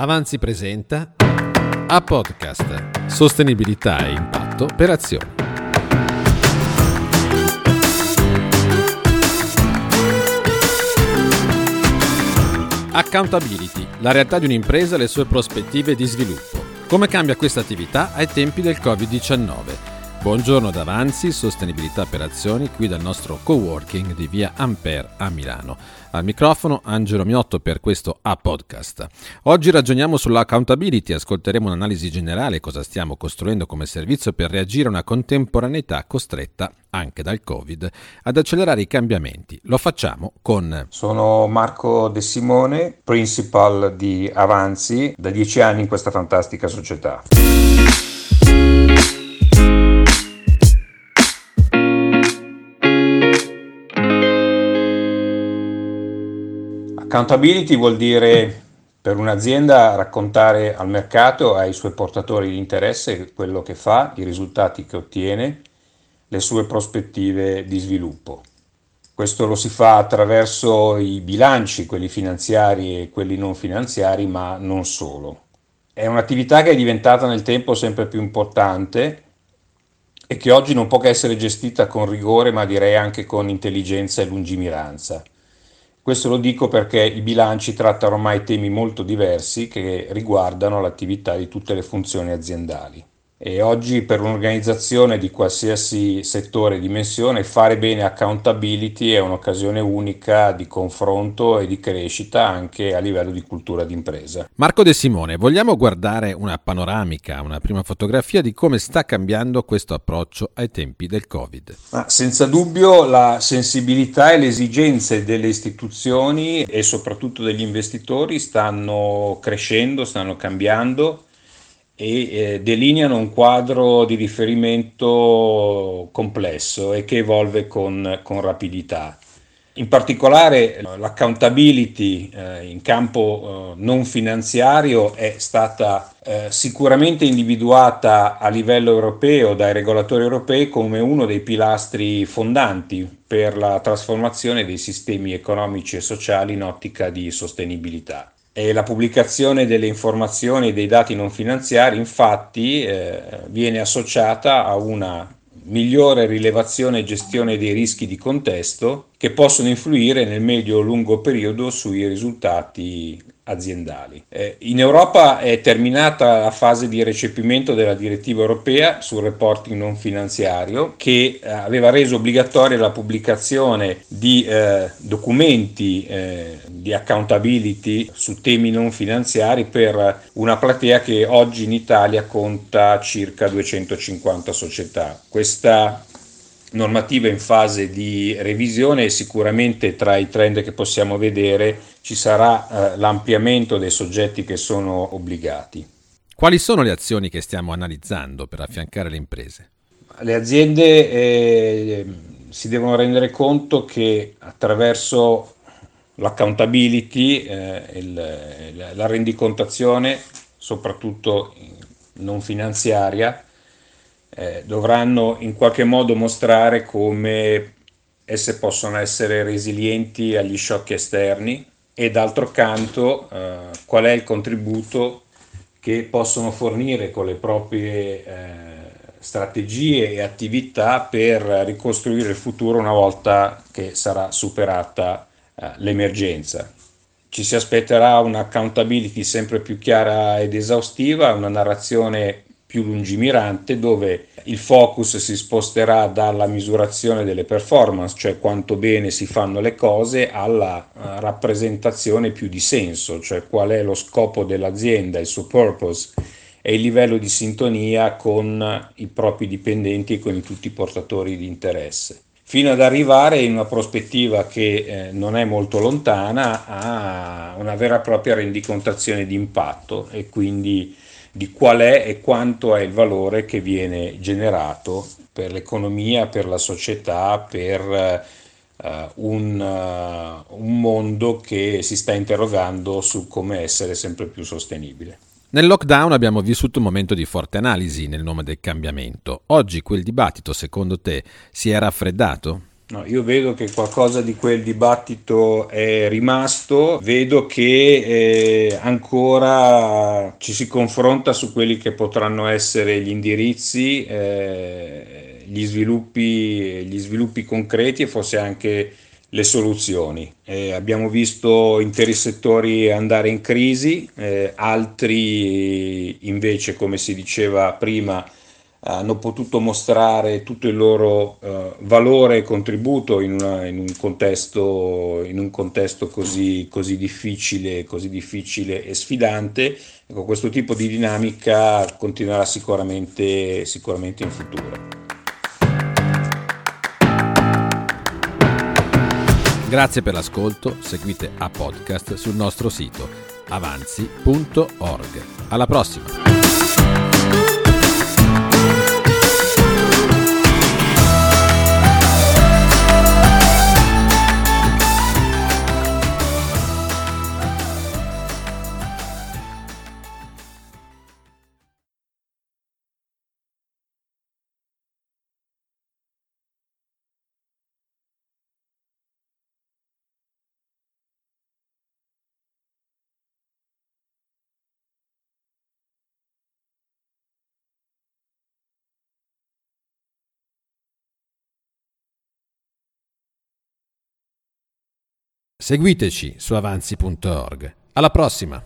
Avanzi presenta a podcast Sostenibilità e impatto per azioni. Accountability, la realtà di un'impresa e le sue prospettive di sviluppo. Come cambia questa attività ai tempi del Covid-19? Buongiorno da Avanzi, Sostenibilità per Azioni, qui dal nostro coworking di via Ampere a Milano. Al microfono Angelo Miotto per questo A-Podcast. Oggi ragioniamo sull'accountability, ascolteremo un'analisi generale cosa stiamo costruendo come servizio per reagire a una contemporaneità costretta anche dal Covid ad accelerare i cambiamenti. Lo facciamo con... Sono Marco De Simone, principal di Avanzi, da dieci anni in questa fantastica società. Accountability vuol dire per un'azienda raccontare al mercato, ai suoi portatori di interesse, quello che fa, i risultati che ottiene, le sue prospettive di sviluppo. Questo lo si fa attraverso i bilanci, quelli finanziari e quelli non finanziari, ma non solo. È un'attività che è diventata nel tempo sempre più importante e che oggi non può che essere gestita con rigore, ma direi anche con intelligenza e lungimiranza. Questo lo dico perché i bilanci trattano ormai temi molto diversi che riguardano l'attività di tutte le funzioni aziendali. E oggi per un'organizzazione di qualsiasi settore e dimensione fare bene accountability è un'occasione unica di confronto e di crescita anche a livello di cultura d'impresa. Marco De Simone, vogliamo guardare una panoramica, una prima fotografia di come sta cambiando questo approccio ai tempi del Covid? Ma senza dubbio la sensibilità e le esigenze delle istituzioni e soprattutto degli investitori stanno crescendo, stanno cambiando e eh, delineano un quadro di riferimento complesso e che evolve con, con rapidità. In particolare l'accountability eh, in campo eh, non finanziario è stata eh, sicuramente individuata a livello europeo dai regolatori europei come uno dei pilastri fondanti per la trasformazione dei sistemi economici e sociali in ottica di sostenibilità. E la pubblicazione delle informazioni e dei dati non finanziari infatti eh, viene associata a una migliore rilevazione e gestione dei rischi di contesto che possono influire nel medio-lungo periodo sui risultati aziendali. Eh, in Europa è terminata la fase di recepimento della direttiva europea sul reporting non finanziario che eh, aveva reso obbligatoria la pubblicazione di eh, documenti eh, di accountability su temi non finanziari per una platea che oggi in Italia conta circa 250 società. Questa normativa in fase di revisione e sicuramente tra i trend che possiamo vedere ci sarà eh, l'ampliamento dei soggetti che sono obbligati. Quali sono le azioni che stiamo analizzando per affiancare le imprese? Le aziende eh, si devono rendere conto che attraverso l'accountability, eh, il, la rendicontazione, soprattutto non finanziaria, eh, dovranno in qualche modo mostrare come esse possono essere resilienti agli shock esterni e d'altro canto eh, qual è il contributo che possono fornire con le proprie eh, strategie e attività per ricostruire il futuro una volta che sarà superata eh, l'emergenza. Ci si aspetterà un'accountability sempre più chiara ed esaustiva, una narrazione più lungimirante dove il focus si sposterà dalla misurazione delle performance, cioè quanto bene si fanno le cose, alla uh, rappresentazione più di senso, cioè qual è lo scopo dell'azienda, il suo purpose e il livello di sintonia con i propri dipendenti e con tutti i portatori di interesse. Fino ad arrivare in una prospettiva che eh, non è molto lontana a una vera e propria rendicontazione di impatto e quindi di qual è e quanto è il valore che viene generato per l'economia, per la società, per uh, un, uh, un mondo che si sta interrogando su come essere sempre più sostenibile. Nel lockdown abbiamo vissuto un momento di forte analisi nel nome del cambiamento. Oggi quel dibattito, secondo te, si è raffreddato? No, io vedo che qualcosa di quel dibattito è rimasto, vedo che eh, ancora ci si confronta su quelli che potranno essere gli indirizzi, eh, gli, sviluppi, gli sviluppi concreti e forse anche le soluzioni. Eh, abbiamo visto interi settori andare in crisi, eh, altri invece, come si diceva prima, hanno potuto mostrare tutto il loro uh, valore e contributo in, una, in, un contesto, in un contesto così, così, difficile, così difficile e sfidante. Ecco, questo tipo di dinamica continuerà sicuramente, sicuramente in futuro. Grazie per l'ascolto, seguite a podcast sul nostro sito avanzi.org. Alla prossima! Seguiteci su avanzi.org. Alla prossima!